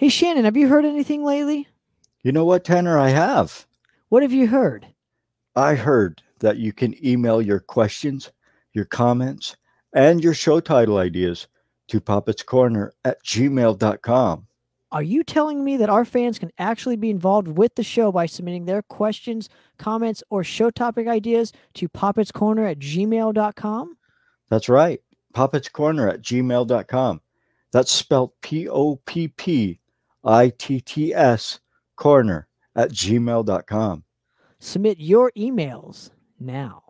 Hey, Shannon, have you heard anything lately? You know what, Tanner? I have. What have you heard? I heard that you can email your questions, your comments, and your show title ideas to Poppitt's Corner at gmail.com. Are you telling me that our fans can actually be involved with the show by submitting their questions, comments, or show topic ideas to Poppitt's Corner at gmail.com? That's right. Poppitt's Corner at gmail.com. That's spelled P O P P I T T S corner at gmail.com. Submit your emails now.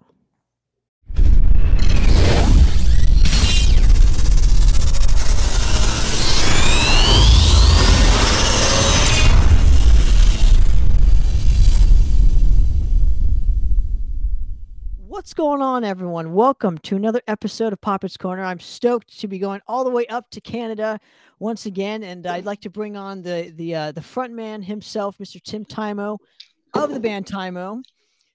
Going on, everyone? Welcome to another episode of Poppitt's Corner. I'm stoked to be going all the way up to Canada once again, and I'd like to bring on the the uh, the front man himself, Mr. Tim Tymo of the band Tymo.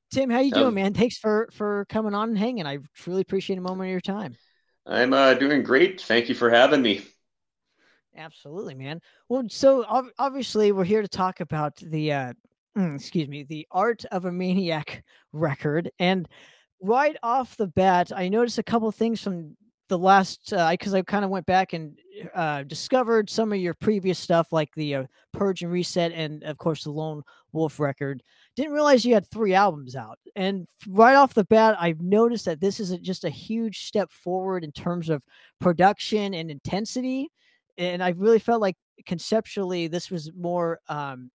Tim, how you doing, man? Thanks for for coming on and hanging. I truly appreciate a moment of your time. I'm uh, doing great. Thank you for having me. Absolutely, man. Well, so obviously we're here to talk about the uh, excuse me, the Art of a Maniac record, and right off the bat, I noticed a couple things from the last because uh, I kind of went back and uh, discovered some of your previous stuff, like the uh, Purge and Reset, and of course the Lone Wolf record. Didn't realize you had three albums out, and right off the bat, I've noticed that this is a, just a huge step forward in terms of production and intensity. And I really felt like conceptually this was more. Um,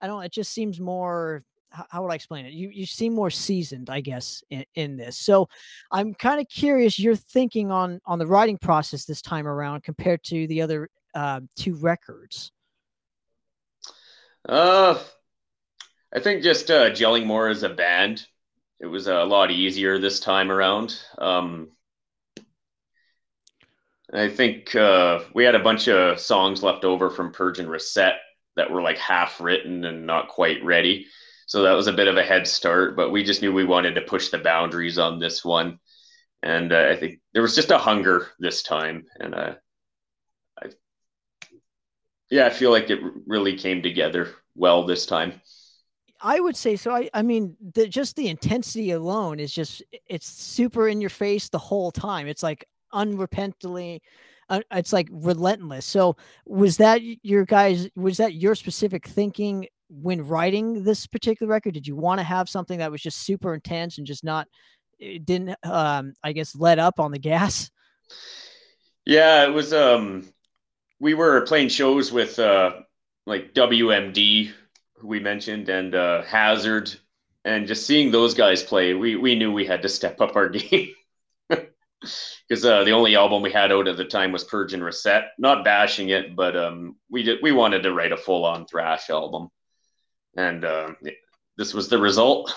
I don't. It just seems more how would I explain it? You you seem more seasoned, I guess, in, in this. So I'm kind of curious your thinking on on the writing process this time around compared to the other uh, two records. Uh, I think just uh, gelling more as a band. It was a lot easier this time around. Um, I think uh, we had a bunch of songs left over from Purge and Reset that were like half written and not quite ready. So that was a bit of a head start, but we just knew we wanted to push the boundaries on this one. And uh, I think there was just a hunger this time. And uh, I, yeah, I feel like it really came together well this time. I would say so. I, I mean, the, just the intensity alone is just, it's super in your face the whole time. It's like unrepentantly, uh, it's like relentless. So was that your guys, was that your specific thinking when writing this particular record? Did you want to have something that was just super intense and just not it didn't um I guess let up on the gas? Yeah, it was um we were playing shows with uh like WMD who we mentioned and uh Hazard and just seeing those guys play, we we knew we had to step up our game. because uh, the only album we had out at the time was Purge and Reset. Not bashing it, but um, we did we wanted to write a full on thrash album and uh, this was the result.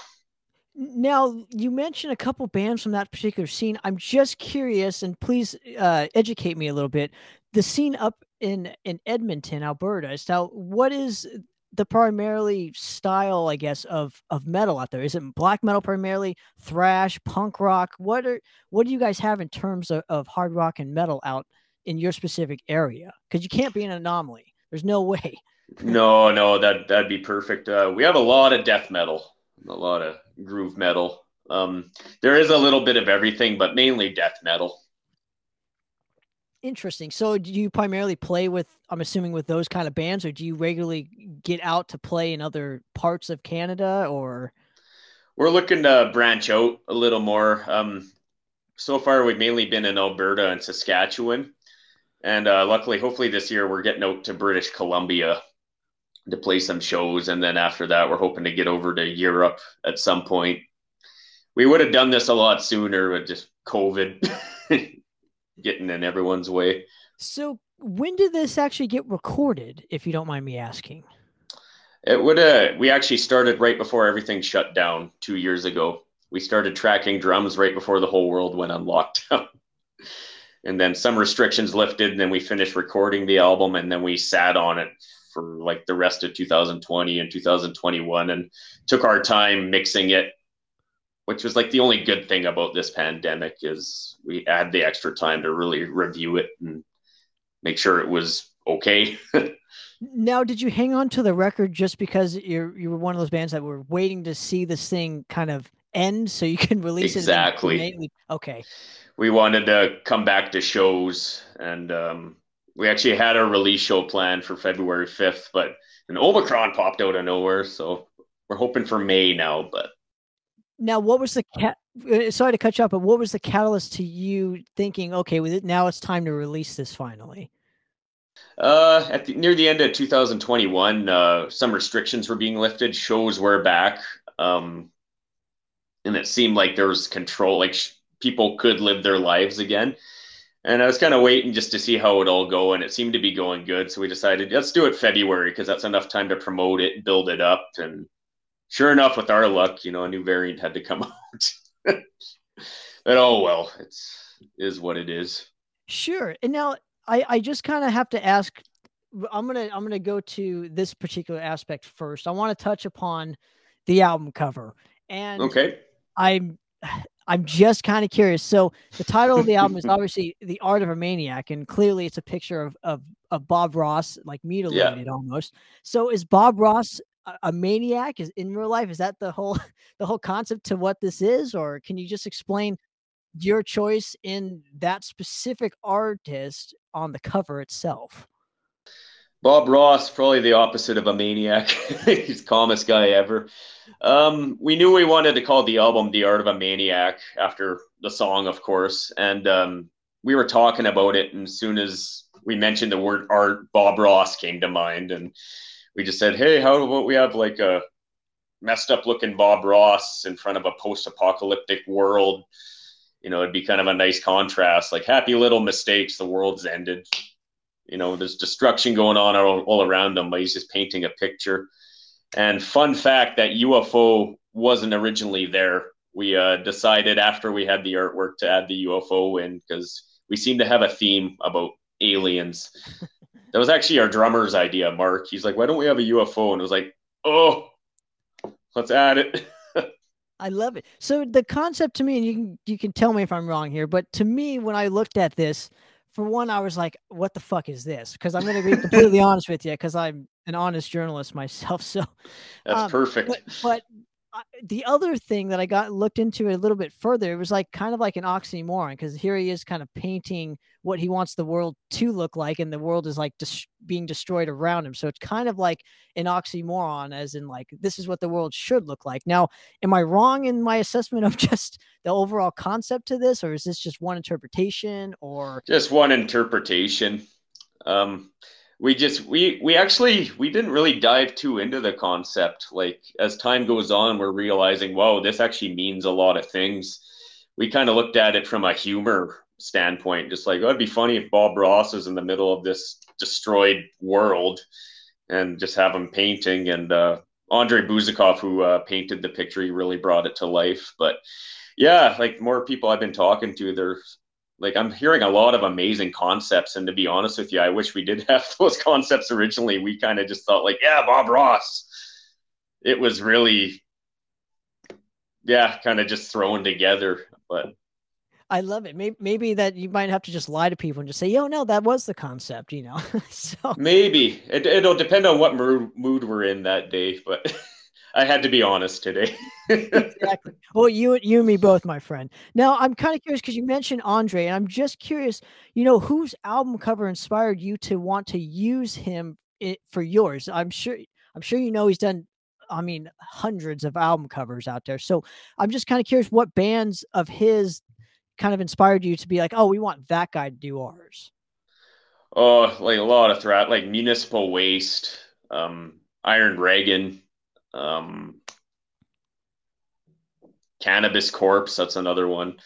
Now, you mentioned a couple bands from that particular scene. I'm just curious, and please uh, educate me a little bit. The scene up in in Edmonton, Alberta. So, what is the primarily style, I guess, of of metal out there? Is it black metal primarily, thrash, punk rock? What are what do you guys have in terms of, of hard rock and metal out in your specific area? Because you can't be an anomaly. There's no way no, no, that that'd be perfect. Uh, we have a lot of death metal, a lot of groove metal. Um, there is a little bit of everything, but mainly death metal. Interesting. So, do you primarily play with? I'm assuming with those kind of bands, or do you regularly get out to play in other parts of Canada? Or we're looking to branch out a little more. Um, so far, we've mainly been in Alberta and Saskatchewan, and uh, luckily, hopefully, this year we're getting out to British Columbia to play some shows. And then after that, we're hoping to get over to Europe at some point. We would have done this a lot sooner, but just COVID getting in everyone's way. So, when did this actually get recorded, if you don't mind me asking? It would have, we actually started right before everything shut down two years ago. We started tracking drums right before the whole world went on lockdown. and then some restrictions lifted, and then we finished recording the album, and then we sat on it for like the rest of 2020 and 2021 and took our time mixing it which was like the only good thing about this pandemic is we had the extra time to really review it and make sure it was okay Now, did you hang on to the record just because you're you were one of those bands that were waiting to see this thing kind of end so you can release exactly. it exactly? Okay. We wanted to come back to shows, and um, we actually had a release show planned for February fifth, but an Omicron popped out of nowhere, so we're hoping for May now. But now, what was the cat? Uh, sorry to cut you off, but what was the catalyst to you thinking, okay, with it now, it's time to release this finally? Uh, at the, near the end of 2021, uh, some restrictions were being lifted. Shows were back, um, and it seemed like there was control. Like sh- people could live their lives again. And I was kind of waiting just to see how it all go, and it seemed to be going good. So we decided let's do it February because that's enough time to promote it, build it up, and sure enough, with our luck, you know, a new variant had to come out. but oh well, it's is what it is. Sure. And now I, I just kind of have to ask I'm gonna I'm gonna go to this particular aspect first. I want to touch upon the album cover. And okay. I'm I'm just kind of curious. So the title of the album is obviously The Art of a Maniac, and clearly it's a picture of of, of Bob Ross, like mutilated yeah. almost. So is Bob Ross a, a maniac? Is in real life? Is that the whole the whole concept to what this is, or can you just explain your choice in that specific artist on the cover itself? Bob Ross, probably the opposite of a maniac. He's calmest guy ever. Um, we knew we wanted to call the album "The Art of a Maniac" after the song, of course, and um, we were talking about it. And as soon as we mentioned the word art, Bob Ross came to mind, and we just said, "Hey, how about we have like a messed up looking Bob Ross in front of a post-apocalyptic world?" you know, it'd be kind of a nice contrast. Like happy little mistakes, the world's ended. You know, there's destruction going on all, all around him, but he's just painting a picture. And fun fact that UFO wasn't originally there. We uh, decided after we had the artwork to add the UFO in because we seem to have a theme about aliens. that was actually our drummer's idea, Mark. He's like, why don't we have a UFO? And it was like, oh, let's add it. I love it. So the concept to me, and you can you can tell me if I'm wrong here, but to me, when I looked at this, for one, I was like, "What the fuck is this?" Because I'm going to be completely honest with you, because I'm an honest journalist myself. So that's um, perfect. But, but the other thing that I got looked into it a little bit further, it was like kind of like an oxymoron because here he is kind of painting what he wants the world to look like, and the world is like des- being destroyed around him. So it's kind of like an oxymoron, as in like this is what the world should look like. Now, am I wrong in my assessment of just the overall concept to this, or is this just one interpretation, or just one interpretation? Um, we just we we actually we didn't really dive too into the concept. Like as time goes on we're realizing whoa this actually means a lot of things. We kind of looked at it from a humor standpoint just like oh, it'd be funny if bob ross is in the middle of this destroyed world and just have him painting. And uh, andre Bouzikov who uh, painted the picture he really brought it to life. But yeah like more people i've been talking to they're like I'm hearing a lot of amazing concepts. And to be honest with you, I wish we did have those concepts originally. We kind of just thought like, yeah, Bob Ross. It was really, yeah, kind of just thrown together. But I love it. Maybe, maybe that you might have to just lie to people and just say, "Yo, no, that was the concept," you know. so maybe it, it'll depend on what mood, mood we're in that day, but. I had to be honest today. exactly. Well, you you and me both, my friend. Now, I'm kind of curious because you mentioned Andre, and I'm just curious. You know, whose album cover inspired you to want to use him it, for yours? I'm sure. I'm sure you know he's done. I mean, hundreds of album covers out there. So I'm just kind of curious what bands of his kind of inspired you to be like, oh, we want that guy to do ours. Oh, like a lot of threat, like Municipal Waste, um, Iron Reagan, um, Cannabis Corpse, that's another one.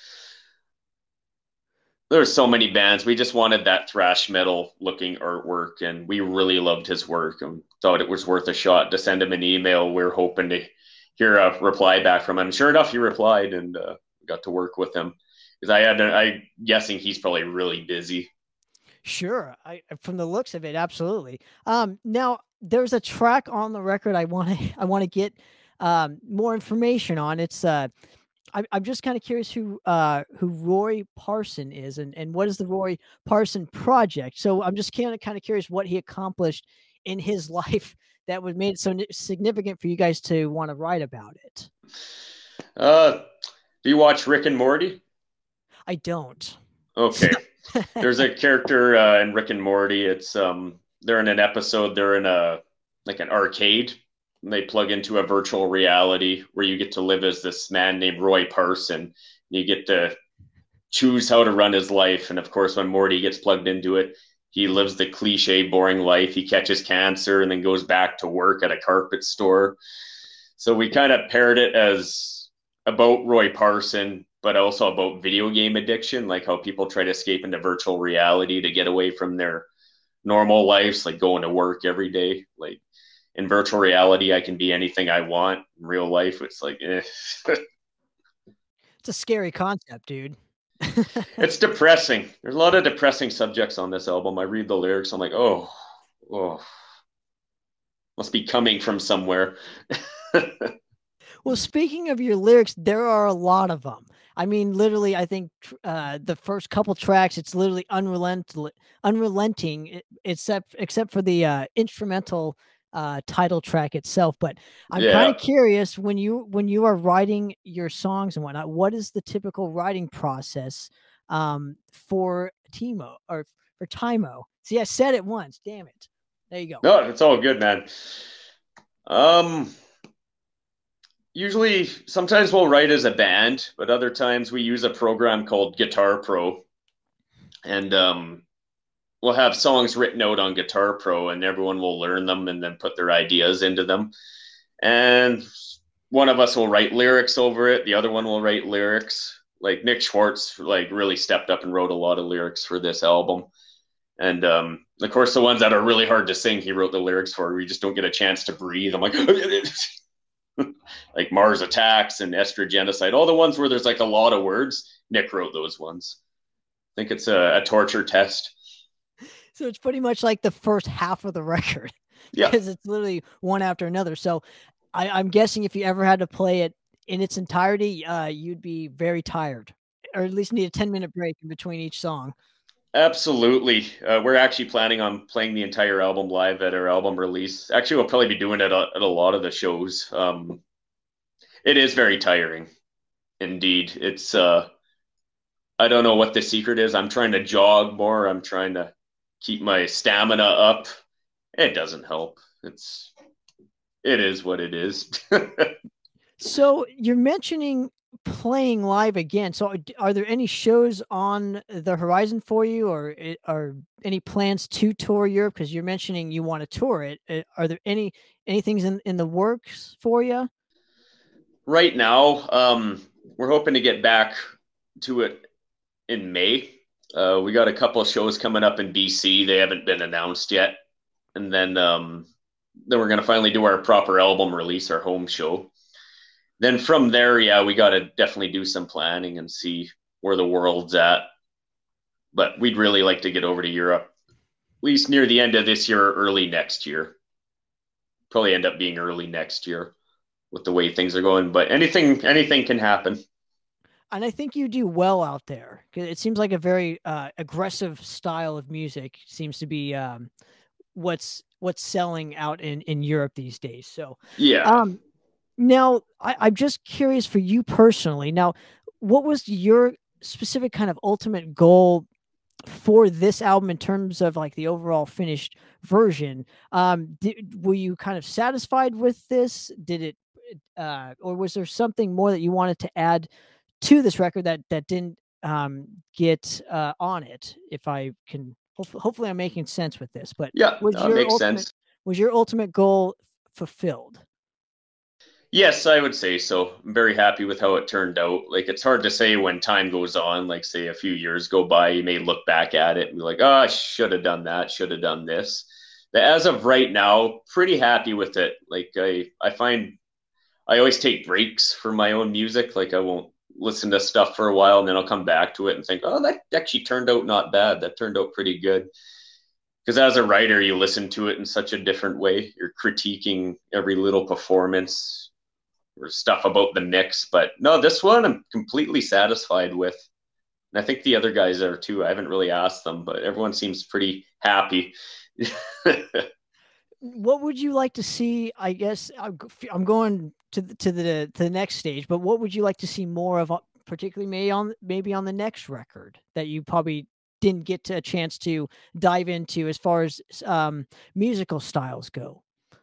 There's so many bands. We just wanted that thrash metal looking artwork, and we really loved his work and thought it was worth a shot to send him an email. We are hoping to hear a reply back from him. Sure enough, he replied, and uh, got to work with him because I had I guessing he's probably really busy. Sure, I from the looks of it, absolutely. Um, now there's a track on the record I want to I want to get um, more information on. It's uh, I, I'm just kind of curious who uh, who Roy Parson is and and what is the Roy Parson project. So I'm just kind of kind of curious what he accomplished in his life that would made it so significant for you guys to want to write about it? Uh, do you watch Rick and Morty? I don't. Okay. There's a character uh, in Rick and Morty. It's um, they're in an episode. They're in a like an arcade. And they plug into a virtual reality where you get to live as this man named Roy Parson. You get to choose how to run his life. And of course, when Morty gets plugged into it, he lives the cliche, boring life. He catches cancer and then goes back to work at a carpet store. So we kind of paired it as about Roy Parson, but also about video game addiction, like how people try to escape into virtual reality to get away from their normal lives, like going to work every day. Like in virtual reality, I can be anything I want. In real life, it's like, eh. it's a scary concept, dude. it's depressing. There's a lot of depressing subjects on this album. I read the lyrics, I'm like, oh, oh, must be coming from somewhere. well, speaking of your lyrics, there are a lot of them. I mean, literally, I think uh, the first couple tracks, it's literally unrelenting, unrelenting, except except for the uh, instrumental uh, title track itself. But I'm yeah. kind of curious when you when you are writing your songs and whatnot, what is the typical writing process um, for Tymo or for Tymo? See, I said it once. Damn it. There you go. No, it's all good, man. Um, usually, sometimes we'll write as a band, but other times we use a program called Guitar Pro, and um, we'll have songs written out on Guitar Pro and everyone will learn them and then put their ideas into them. And one of us will write lyrics over it, the other one will write lyrics. Like Nick Schwartz like really stepped up and wrote a lot of lyrics for this album. And um, of course the ones that are really hard to sing, he wrote the lyrics for. We just don't get a chance to breathe. I'm like like Mars Attacks and Estrogenocide, all the ones where there's like a lot of words, Nick wrote those ones. I think it's a, a torture test so it's pretty much like the first half of the record. Yeah. Because it's literally one after another. So I, am guessing if you ever had to play it in its entirety, uh, you'd be very tired, or at least need a 10 minute break in between each song. Absolutely. Uh, we're actually planning on playing the entire album live at our album release. Actually, we'll probably be doing it at, at a lot of the shows. Um, it is very tiring. Indeed. It's, uh, I don't know what the secret is. I'm trying to jog more. I'm trying to keep my stamina up. It doesn't help. It's it is what it is. so you're mentioning playing live again. So are there any shows on the horizon for you or are any plans to tour Europe because you're mentioning you want to tour it. Uh, are there any anything's in in the works for you? Right now, um we're hoping to get back to it in May uh, we got a couple of shows coming up in BC. They haven't been announced yet, and then um, then we're gonna finally do our proper album release, our home show. Then from there, yeah, we got to definitely do some planning and see where the world's at. But we'd really like to get over to Europe, at least near the end of this year or early next year. Probably end up being early next year with the way things are going. But anything anything can happen and I think you do well out there. It seems like a very uh, aggressive style of music seems to be um, what's what's selling out in in Europe these days. So yeah. Um, now I, I'm just curious for you personally. Now, what was your specific kind of ultimate goal for this album in terms of like the overall finished version? Um, did, were you kind of satisfied with this? Did it, uh, or was there something more that you wanted to add? to this record that that didn't um, get uh, on it. If I can, hopefully, hopefully, I'm making sense with this. But yeah, was your makes ultimate, sense. Was your ultimate goal fulfilled? Yes, I would say so. I'm very happy with how it turned out. Like it's hard to say when time goes on. Like say a few years go by, you may look back at it and be like, "Oh, I should have done that. Should have done this." But as of right now, pretty happy with it. Like I, I find I always take breaks for my own music. Like I won't listen to stuff for a while and then I'll come back to it and think, oh, that actually turned out not bad. That turned out pretty good. Because as a writer, you listen to it in such a different way. You're critiquing every little performance or stuff about the mix. But no, this one I'm completely satisfied with. And I think the other guys are too. I haven't really asked them, but everyone seems pretty happy. what would you like to see? I guess I'm going to the, to the to the next stage, but what would you like to see more of, uh, particularly maybe on maybe on the next record that you probably didn't get a chance to dive into as far as um, musical styles go? I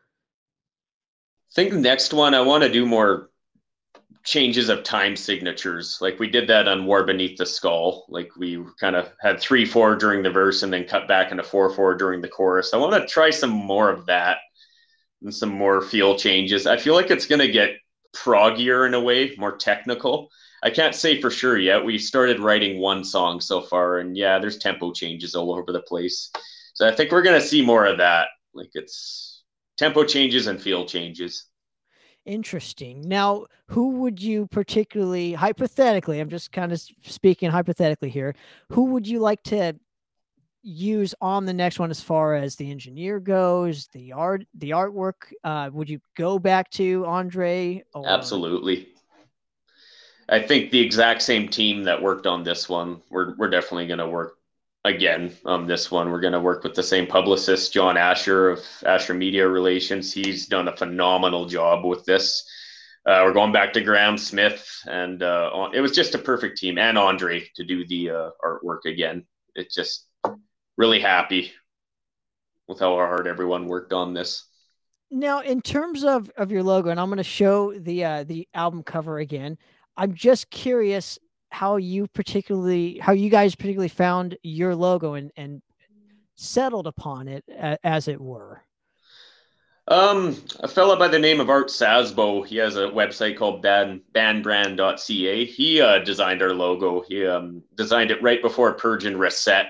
think the next one I want to do more changes of time signatures. Like we did that on War Beneath the Skull. Like we kind of had three four during the verse and then cut back into four four during the chorus. I want to try some more of that and some more feel changes. I feel like it's going to get proggier in a way, more technical. I can't say for sure yet. We started writing one song so far, and yeah, there's tempo changes all over the place. So I think we're going to see more of that. Like it's tempo changes and feel changes. Interesting. Now, who would you particularly, hypothetically, I'm just kind of speaking hypothetically here, who would you like to use on the next one as far as the engineer goes, the art, the artwork? Uh, would you go back to Andre? Or... Absolutely. I think the exact same team that worked on this one, we're, we're definitely going to work again on this one. We're going to work with the same publicist, John Asher of Asher Media Relations. He's done a phenomenal job with this. Uh, we're going back to Graham Smith, and uh, it was just a perfect team, and Andre to do the uh, artwork again. It just really happy with how hard everyone worked on this. Now, in terms of of your logo, and I'm going to show the uh, the album cover again. I'm just curious how you particularly how you guys particularly found your logo and and settled upon it as it were um a fellow by the name of art sasbo he has a website called band, bandbrand.ca he uh, designed our logo he um, designed it right before purge and reset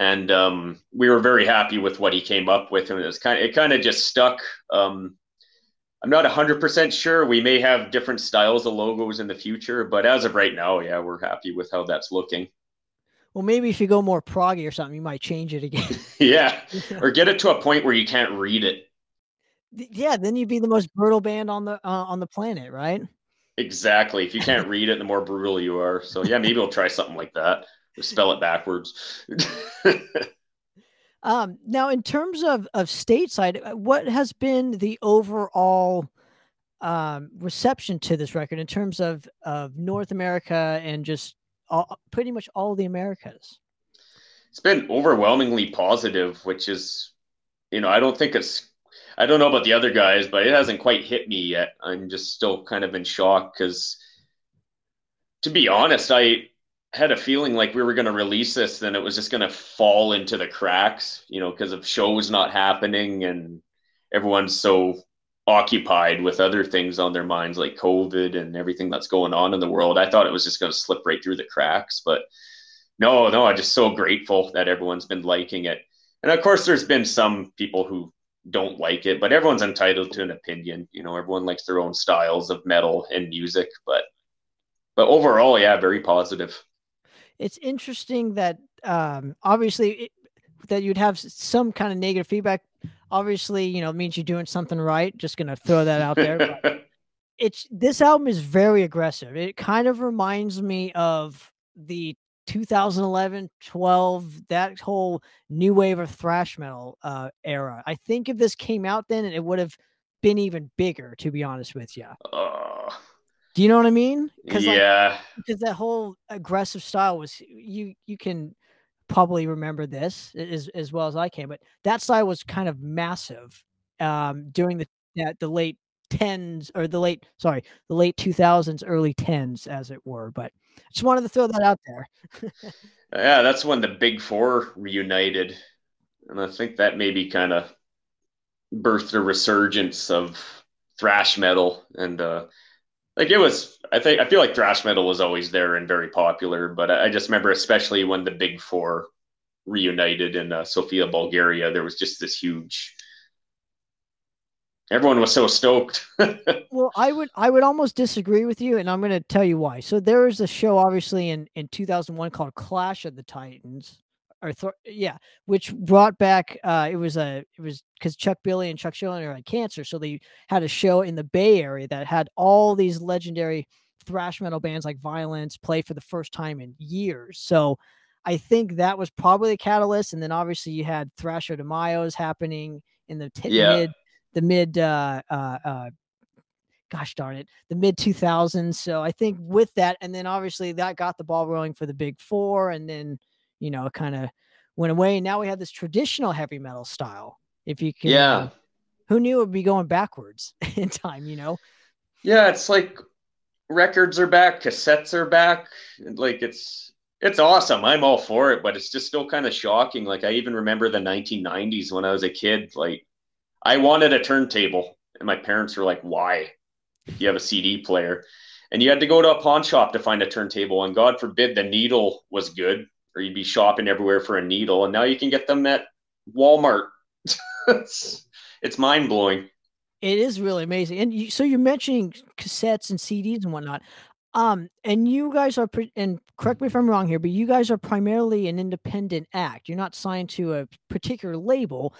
and um, we were very happy with what he came up with and it was kind of it kind of just stuck um, I'm not 100% sure. We may have different styles of logos in the future, but as of right now, yeah, we're happy with how that's looking. Well, maybe if you go more proggy or something, you might change it again. yeah. Or get it to a point where you can't read it. Yeah, then you'd be the most brutal band on the uh, on the planet, right? Exactly. If you can't read it, the more brutal you are. So yeah, maybe we'll try something like that. Spell it backwards. Um, now, in terms of of stateside, uh, what has been the overall um, reception to this record in terms of of North America and just all, pretty much all the Americas? It's been overwhelmingly positive, which is, you know, I don't think it's. I don't know about the other guys, but it hasn't quite hit me yet. I'm just still kind of in shock because, to be honest, I had a feeling like we were going to release this, then it was just going to fall into the cracks, you know, because of shows not happening and everyone's so occupied with other things on their minds, like COVID and everything that's going on in the world. I thought it was just going to slip right through the cracks, but no, no, I'm just so grateful that everyone's been liking it. And of course, there's been some people who don't like it, but everyone's entitled to an opinion. You know, everyone likes their own styles of metal and music, but but overall, yeah, very positive it's interesting that um, obviously it, that you'd have some kind of negative feedback. Obviously, you know, means you're doing something right. Just gonna throw that out there. it's this album is very aggressive. It kind of reminds me of the 2011 12 that whole new wave of thrash metal uh, era i think if this came out then it would have been even bigger to be honest with you uh, do you know what I mean? Yeah. Like, because that whole aggressive style was you you can probably remember this as as well as I can, but that style was kind of massive um during the the late tens or the late sorry the late 2000s early tens as it were but just wanted to throw that out there yeah that's when the big four reunited and i think that maybe kind of birthed a resurgence of thrash metal and uh like it was i think i feel like thrash metal was always there and very popular but i, just remember especially when the big four reunited in uh, sofia bulgaria there was just this huge everyone was so stoked. Well i would i would almost disagree with you and i'm going to tell you why. So there was a show obviously in in 2001 called clash of the titans or th- yeah, which brought back. Uh, it was a it was because Chuck Billy and Chuck Schuldiner had cancer, so they had a show in the Bay Area that had all these legendary thrash metal bands like Vio-lence play for the first time in years. So I think that was probably the catalyst, and then obviously you had Thrasher de Mayos happening in the t- Yeah. mid the mid uh, uh, uh, gosh darn it, the mid 2000s. So I think with that, and then obviously that got the ball rolling for the big four, and then you know kind of went away. And now we have this traditional heavy metal style. If you can, uh, Yeah. who knew it would be going backwards in time? You know, Yeah, it's like records are back, cassettes are back. Like it's it's awesome. I'm all for it, but it's just still kind of shocking. Like I even remember the 1990s when I was a kid. Like I wanted a turntable, and my parents were like, "Why? If you have a CD player." And you had to go to a pawn shop to find a turntable, and God forbid the needle was good, or you'd be shopping everywhere for a needle. And now you can get them at Walmart. it's it's mind blowing. it is really amazing. And you, so you're mentioning cassettes and CDs and whatnot. Um, and you guys are, pre- and correct me if I'm wrong here, but you guys are primarily an independent act. You're not signed to a particular label.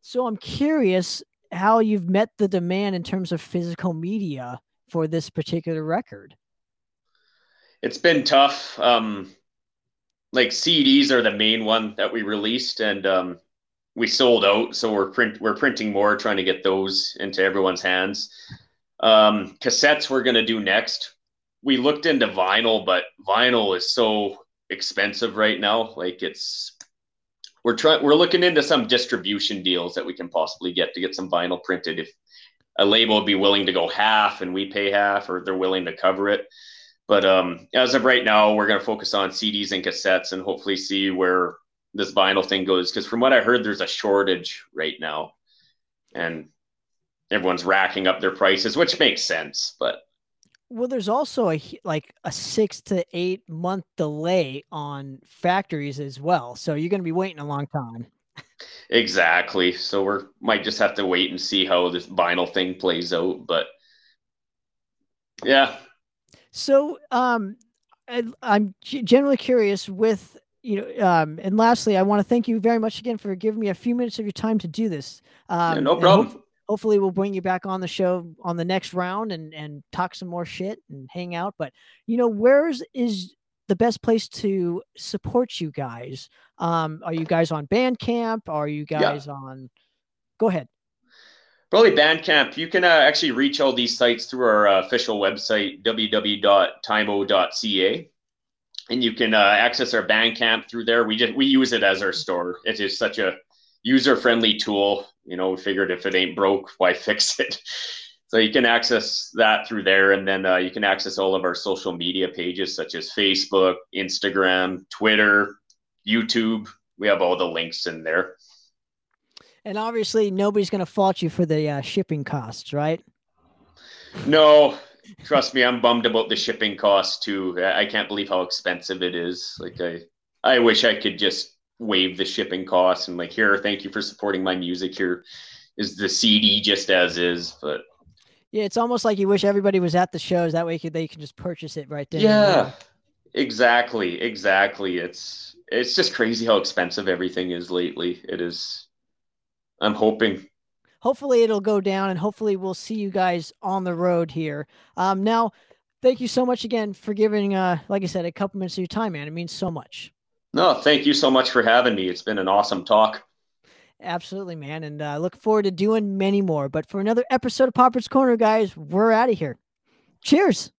So I'm curious how you've met the demand in terms of physical media for this particular record. it's been tough. Um, like CDs are the main one that we released, and um, we sold out. So we're print we're printing more, trying to get those into everyone's hands. Um, cassettes we're gonna do next. We looked into vinyl, but vinyl is so expensive right now. Like it's we're trying we're looking into some distribution deals that we can possibly get to get some vinyl printed if a label would be willing to go half and we pay half or they're willing to cover it but um, as of right now, we're going to focus on CDs and cassettes and hopefully see where this vinyl thing goes. Because from what I heard, there's a shortage right now, and everyone's racking up their prices, which makes sense. But Well, there's also a like a six to eight month delay on factories as well. So you're going to be waiting a long time. exactly, so we're might just have to wait and see how this vinyl thing plays out. But yeah, So, um, I, I'm generally curious with you know, um, and lastly, I want to thank you very much again for giving me a few minutes of your time to do this. Um, yeah no problem. hope- hopefully, we'll bring you back on the show on the next round and and talk some more shit and hang out. But you know, where's is the best place to support you guys? Um, are you guys on Bandcamp? Are you Yeah. guys on? Go ahead. Probably Bandcamp. You can uh, actually reach all these sites through our uh, official website, www.tymo.ca. And you can uh, access our Bandcamp through there. We just we use it as our store. It is such a user-friendly tool. You know, we figured if it ain't broke, why fix it? So you can access that through there, and then uh, you can access all of our social media pages such as Facebook, Instagram, Twitter, YouTube. We have all the links in there. And obviously, nobody's going to fault you for the uh, shipping costs, right? No, trust me, I'm bummed about the shipping costs too. I can't believe how expensive it is. Like I, I wish I could just waive the shipping costs and like here, thank you for supporting my music. Here is the CD just as is, but Yeah, it's almost like you wish everybody was at the shows. That way, could, they can just purchase it right there. yeah, exactly, exactly. It's it's just crazy how expensive everything is lately. It is. I'm hoping. Hopefully, it'll go down, and hopefully, we'll see you guys on the road here. Um, now, thank you so much again for giving, uh, like I said, a couple minutes of your time, man. It means so much. No, thank you so much for having me. It's been an awesome talk. Absolutely, man. And I uh, look forward to doing many more. But for another episode of Poppitt's Corner, guys, we're out of here. Cheers.